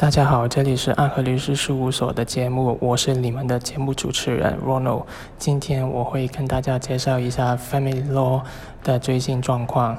大家好，这里是爱和律师事务所的节目，我是你们的节目主持人 Ronald。今天我会跟大家介绍一下 Family Law 的最新状况。